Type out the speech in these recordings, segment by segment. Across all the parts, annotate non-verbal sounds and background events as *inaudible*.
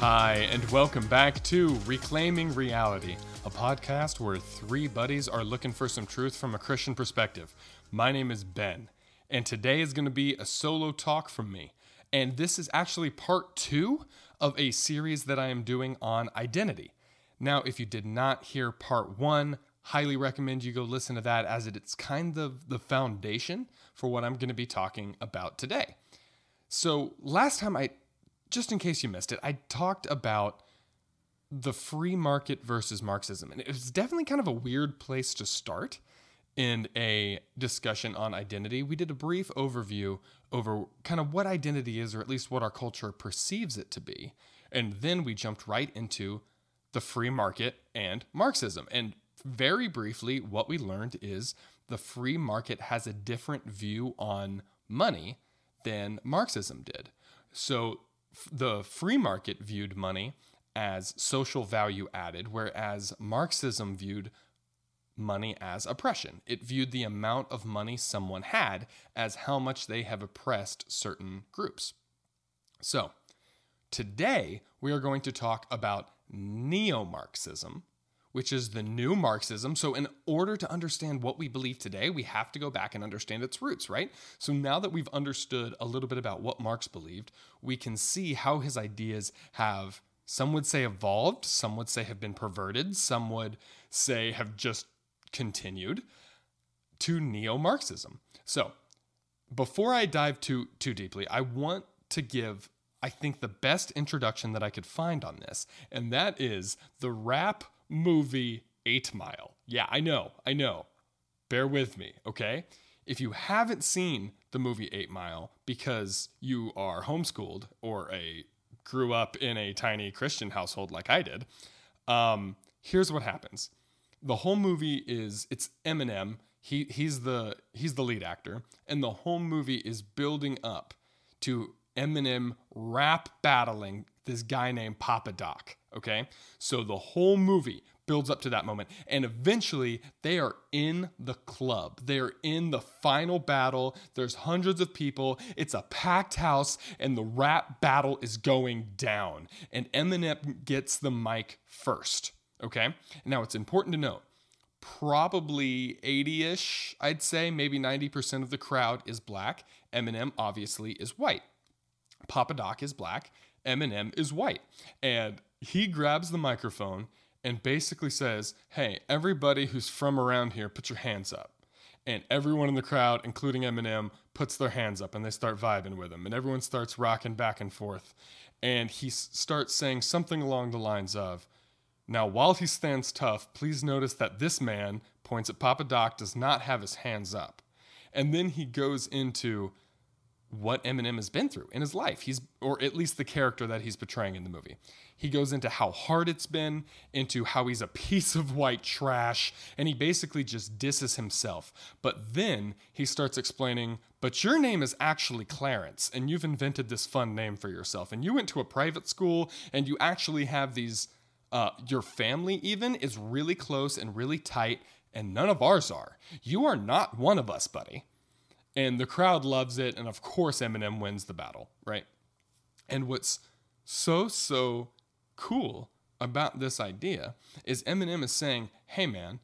Hi, and welcome back to Reclaiming Reality, a podcast where three buddies are looking for some truth from a Christian perspective. My name is Ben, and today is going to be a solo talk from me. And this is actually part two of a series that I am doing on identity. Now, if you did not hear part one, highly recommend you go listen to that as it's kind of the foundation for what I'm going to be talking about today. So, last time I just in case you missed it, I talked about the free market versus Marxism. And it was definitely kind of a weird place to start in a discussion on identity. We did a brief overview over kind of what identity is, or at least what our culture perceives it to be. And then we jumped right into the free market and Marxism. And very briefly, what we learned is the free market has a different view on money than Marxism did. So the free market viewed money as social value added, whereas Marxism viewed money as oppression. It viewed the amount of money someone had as how much they have oppressed certain groups. So, today we are going to talk about neo Marxism, which is the new Marxism. So, in order to understand what we believe today, we have to go back and understand its roots, right? So, now that we've understood a little bit about what Marx believed, we can see how his ideas have, some would say, evolved, some would say have been perverted, some would say have just continued to neo Marxism. So, before I dive too, too deeply, I want to give I think the best introduction that I could find on this, and that is the rap movie Eight Mile. Yeah, I know, I know. Bear with me, okay? If you haven't seen the movie Eight Mile because you are homeschooled or a grew up in a tiny Christian household like I did, um, here's what happens. The whole movie is it's Eminem. He he's the he's the lead actor, and the whole movie is building up to Eminem rap battling this guy named Papa Doc. Okay. So the whole movie builds up to that moment. And eventually they are in the club. They are in the final battle. There's hundreds of people. It's a packed house, and the rap battle is going down. And Eminem gets the mic first. Okay. Now it's important to note probably 80 ish, I'd say, maybe 90% of the crowd is black. Eminem obviously is white. Papa Doc is black. Eminem is white. And he grabs the microphone and basically says, Hey, everybody who's from around here, put your hands up. And everyone in the crowd, including Eminem, puts their hands up and they start vibing with him. And everyone starts rocking back and forth. And he starts saying something along the lines of, Now, while he stands tough, please notice that this man, points at Papa Doc, does not have his hands up. And then he goes into what Eminem has been through in his life. He's, or at least the character that he's portraying in the movie. He goes into how hard it's been, into how he's a *laughs* piece of white trash, and he basically just disses himself. But then he starts explaining, but your name is actually Clarence, and you've invented this fun name for yourself, and you went to a private school, and you actually have these, uh, your family even is really close and really tight, and none of ours are. You are not one of us, buddy and the crowd loves it and of course Eminem wins the battle, right? And what's so so cool about this idea is Eminem is saying, "Hey man,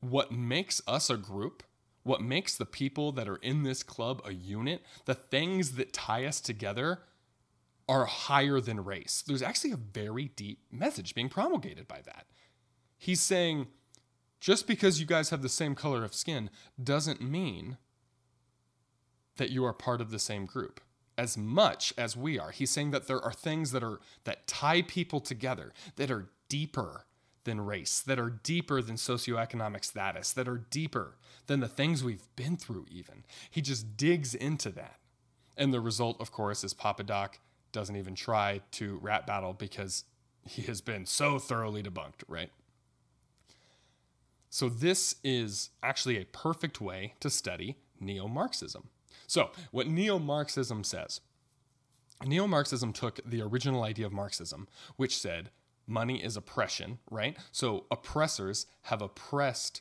what makes us a group, what makes the people that are in this club a unit, the things that tie us together are higher than race." There's actually a very deep message being promulgated by that. He's saying just because you guys have the same color of skin doesn't mean that you are part of the same group as much as we are. He's saying that there are things that are that tie people together that are deeper than race, that are deeper than socioeconomic status, that are deeper than the things we've been through even. He just digs into that. And the result, of course, is Papa Doc doesn't even try to rap battle because he has been so thoroughly debunked, right? So, this is actually a perfect way to study neo Marxism. So, what neo Marxism says neo Marxism took the original idea of Marxism, which said money is oppression, right? So, oppressors have oppressed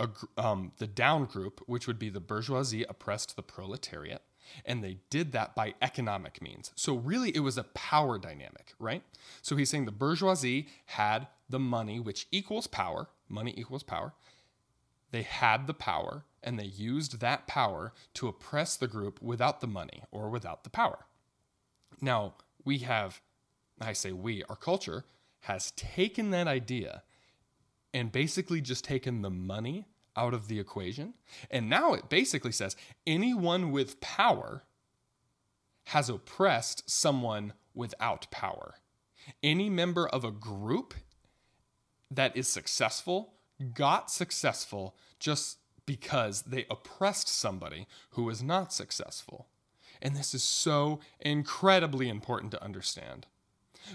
a, um, the down group, which would be the bourgeoisie, oppressed the proletariat. And they did that by economic means. So, really, it was a power dynamic, right? So, he's saying the bourgeoisie had the money, which equals power, money equals power. They had the power, and they used that power to oppress the group without the money or without the power. Now, we have, I say we, our culture has taken that idea and basically just taken the money out of the equation. And now it basically says anyone with power has oppressed someone without power. Any member of a group that is successful got successful just because they oppressed somebody who was not successful. And this is so incredibly important to understand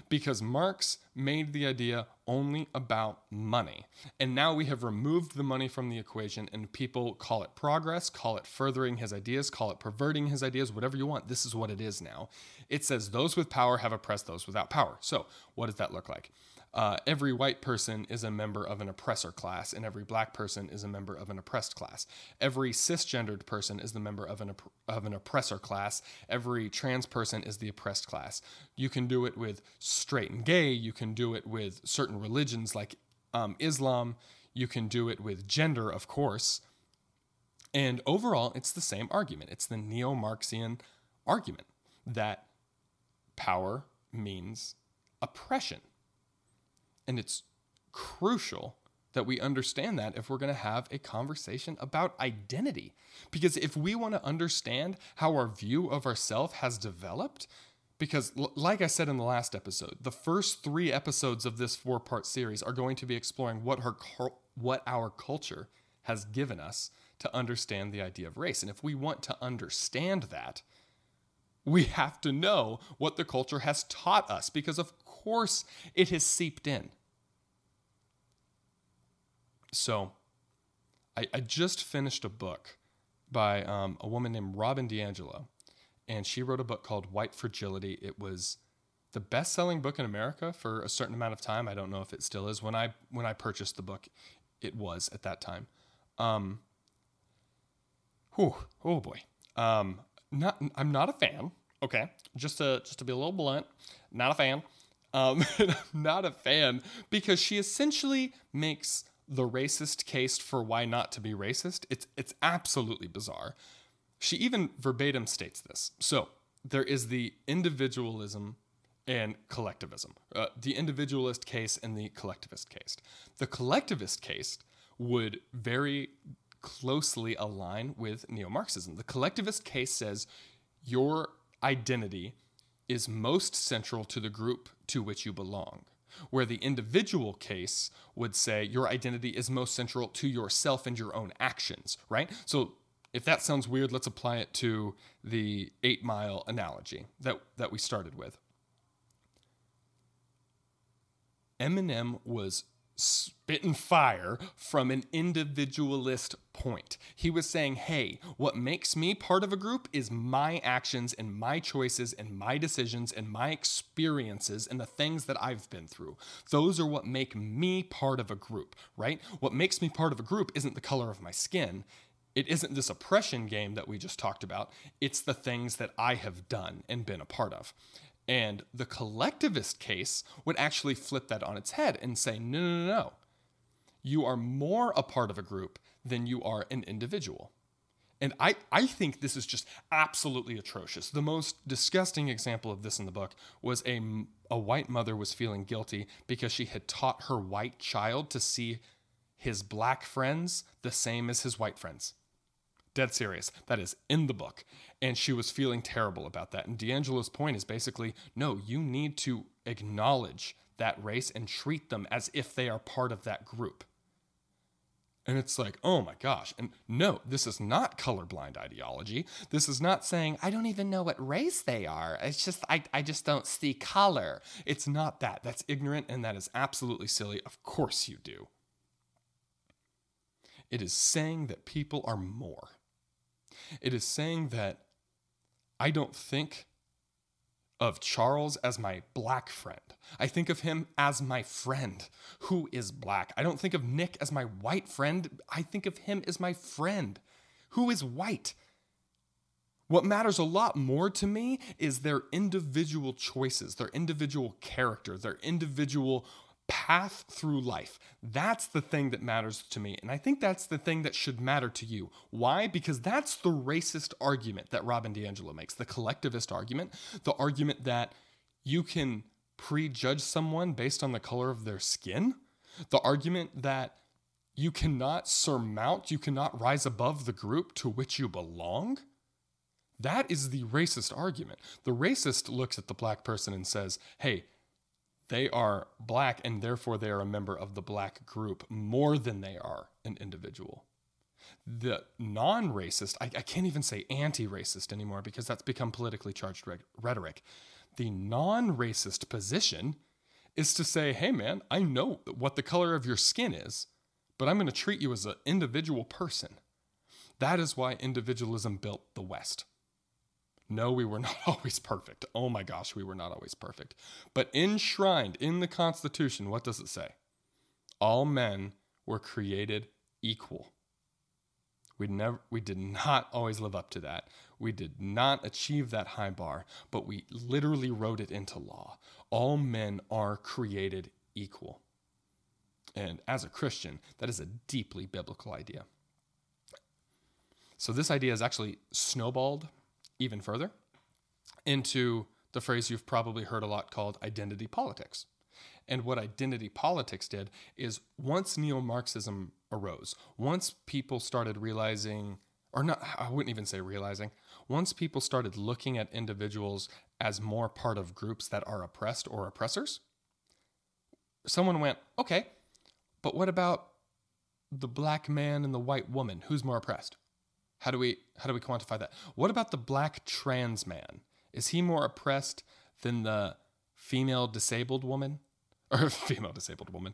because Marx made the idea only about money. And now we have removed the money from the equation, and people call it progress, call it furthering his ideas, call it perverting his ideas, whatever you want. This is what it is now. It says those with power have oppressed those without power. So, what does that look like? Uh, every white person is a member of an oppressor class, and every black person is a member of an oppressed class. Every cisgendered person is the member of an of an oppressor class. Every trans person is the oppressed class. You can do it with straight and gay. You can do it with certain religions like um, Islam. You can do it with gender, of course. And overall, it's the same argument. It's the neo Marxian argument that power means oppression and it's crucial that we understand that if we're going to have a conversation about identity. Because if we want to understand how our view of ourself has developed, because like I said in the last episode, the first 3 episodes of this four-part series are going to be exploring what her what our culture has given us to understand the idea of race. And if we want to understand that, we have to know what the culture has taught us because of course it has seeped in. So I, I just finished a book by um, a woman named Robin DiAngelo, and she wrote a book called White Fragility. It was the best-selling book in America for a certain amount of time. I don't know if it still is. When I when I purchased the book, it was at that time. Um, whew, oh boy. Um, not I'm not a fan. Okay, just to just to be a little blunt, not a fan. Um, *laughs* I'm not a fan because she essentially makes the racist case for why not to be racist. It's it's absolutely bizarre. She even verbatim states this. So there is the individualism and collectivism, uh, the individualist case and the collectivist case. The collectivist case would very closely align with neo Marxism. The collectivist case says your identity is most central to the group to which you belong. Where the individual case would say your identity is most central to yourself and your own actions, right? So if that sounds weird, let's apply it to the eight mile analogy that, that we started with. Eminem was spitting fire from an individualist point. He was saying, hey, what makes me part of a group is my actions and my choices and my decisions and my experiences and the things that I've been through. Those are what make me part of a group, right? What makes me part of a group isn't the color of my skin. It isn't this oppression game that we just talked about. It's the things that I have done and been a part of. And the collectivist case would actually flip that on its head and say, no, no, no, no. You are more a part of a group than you are an individual. And I, I think this is just absolutely atrocious. The most disgusting example of this in the book was a, a white mother was feeling guilty because she had taught her white child to see his black friends the same as his white friends. Dead serious. That is in the book. And she was feeling terrible about that. And DiAngelo's point is basically no, you need to acknowledge that race and treat them as if they are part of that group. And it's like, oh my gosh. And no, this is not colorblind ideology. This is not saying, I don't even know what race they are. It's just, I, I just don't see color. It's not that. That's ignorant and that is absolutely silly. Of course you do. It is saying that people are more. It is saying that I don't think of Charles as my black friend. I think of him as my friend who is black. I don't think of Nick as my white friend. I think of him as my friend who is white. What matters a lot more to me is their individual choices, their individual character, their individual path through life. That's the thing that matters to me. And I think that's the thing that should matter to you. Why? Because that's the racist argument that Robin DiAngelo makes, the collectivist argument, the argument that you can prejudge someone based on the color of their skin, the argument that you cannot surmount, you cannot rise above the group to which you belong. That is the racist argument. The racist looks at the black person and says, hey, they are black and therefore they are a member of the black group more than they are an individual. The non racist, I, I, can't even say anti racist anymore because that's become politically charged rhetoric. The non racist position is to say, hey man, I know what the color of your skin is, but I'm going to treat you as an individual person. That is why individualism built the West. No, we were *laughs* not always perfect. Oh my gosh, we were not always perfect. But enshrined in the Constitution, what does it say? All men were created equal. We never we did not always live up to that. We did not achieve that high bar, but we literally wrote it into law. All men are created equal. And as a Christian, that is a deeply biblical idea. So this idea is actually snowballed even further into the phrase you've probably heard a lot called identity politics. And what identity politics did is once neo Marxism arose, once people started realizing, or not, I wouldn't even say realizing, once people started looking at individuals as more part of groups that are oppressed or oppressors, someone went, okay, but what about the black man and the white woman? Who's more oppressed? How do we how do we quantify that? What about the black trans man? Is he more oppressed than the female disabled woman *laughs* or female disabled woman?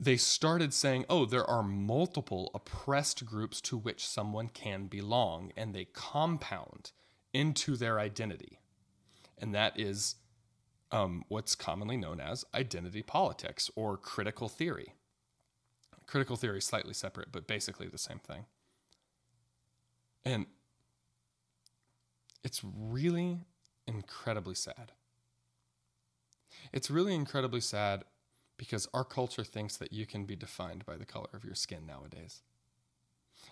They started saying, "Oh, there are multiple oppressed groups to which someone can belong and they compound into their identity." And that is um, what's commonly known as identity politics or critical theory. Critical theory is slightly separate, but basically the same thing. And it's really incredibly sad. It's really incredibly sad because our culture thinks that you can be defined by the color of your skin nowadays.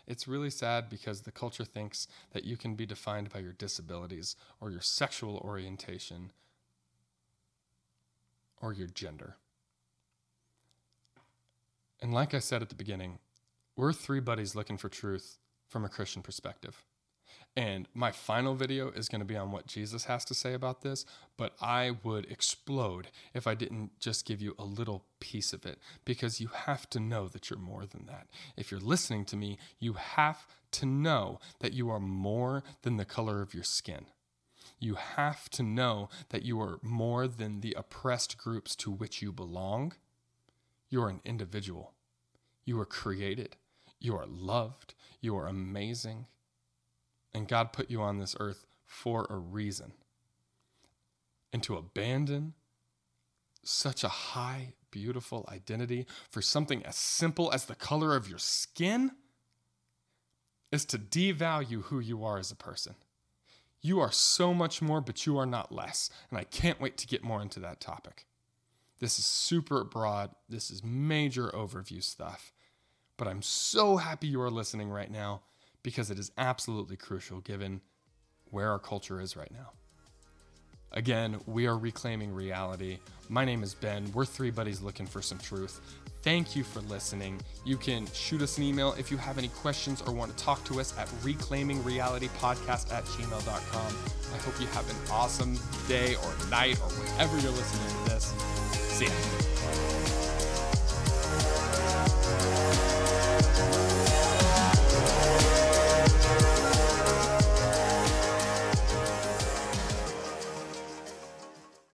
It's really sad because the culture thinks that you can be defined by your disabilities or your sexual orientation or your gender. And like I said at the beginning, we're three buddies looking for truth from a Christian perspective. And my final video is going to be on what Jesus has to say about this, but I would explode if I didn't just give you a little piece of it because you have to know that you're more than that. If you're listening to me, you have to know that you are more than the color of your skin. You have to know that you are more than the oppressed groups to which you belong. You are an individual. You are created. You are loved. You are amazing. And God put you on this earth for a reason. And to abandon such a high, beautiful identity for something as simple as the color of your skin is to devalue who you are as a person. You are so much more, but you are not less. And I can't wait to get more into that topic. This is super broad. This is major overview stuff. But I'm so happy you are listening right now because it is absolutely crucial given where our culture is right now. Again, we are reclaiming reality. My name is Ben. We're three buddies looking for some truth. Thank you for listening. You can shoot us an email if you have any questions or want to talk to us at reclaimingrealitypodcast at gmail.com. I hope you have an awesome day or night or whenever you're listening to this. See ya.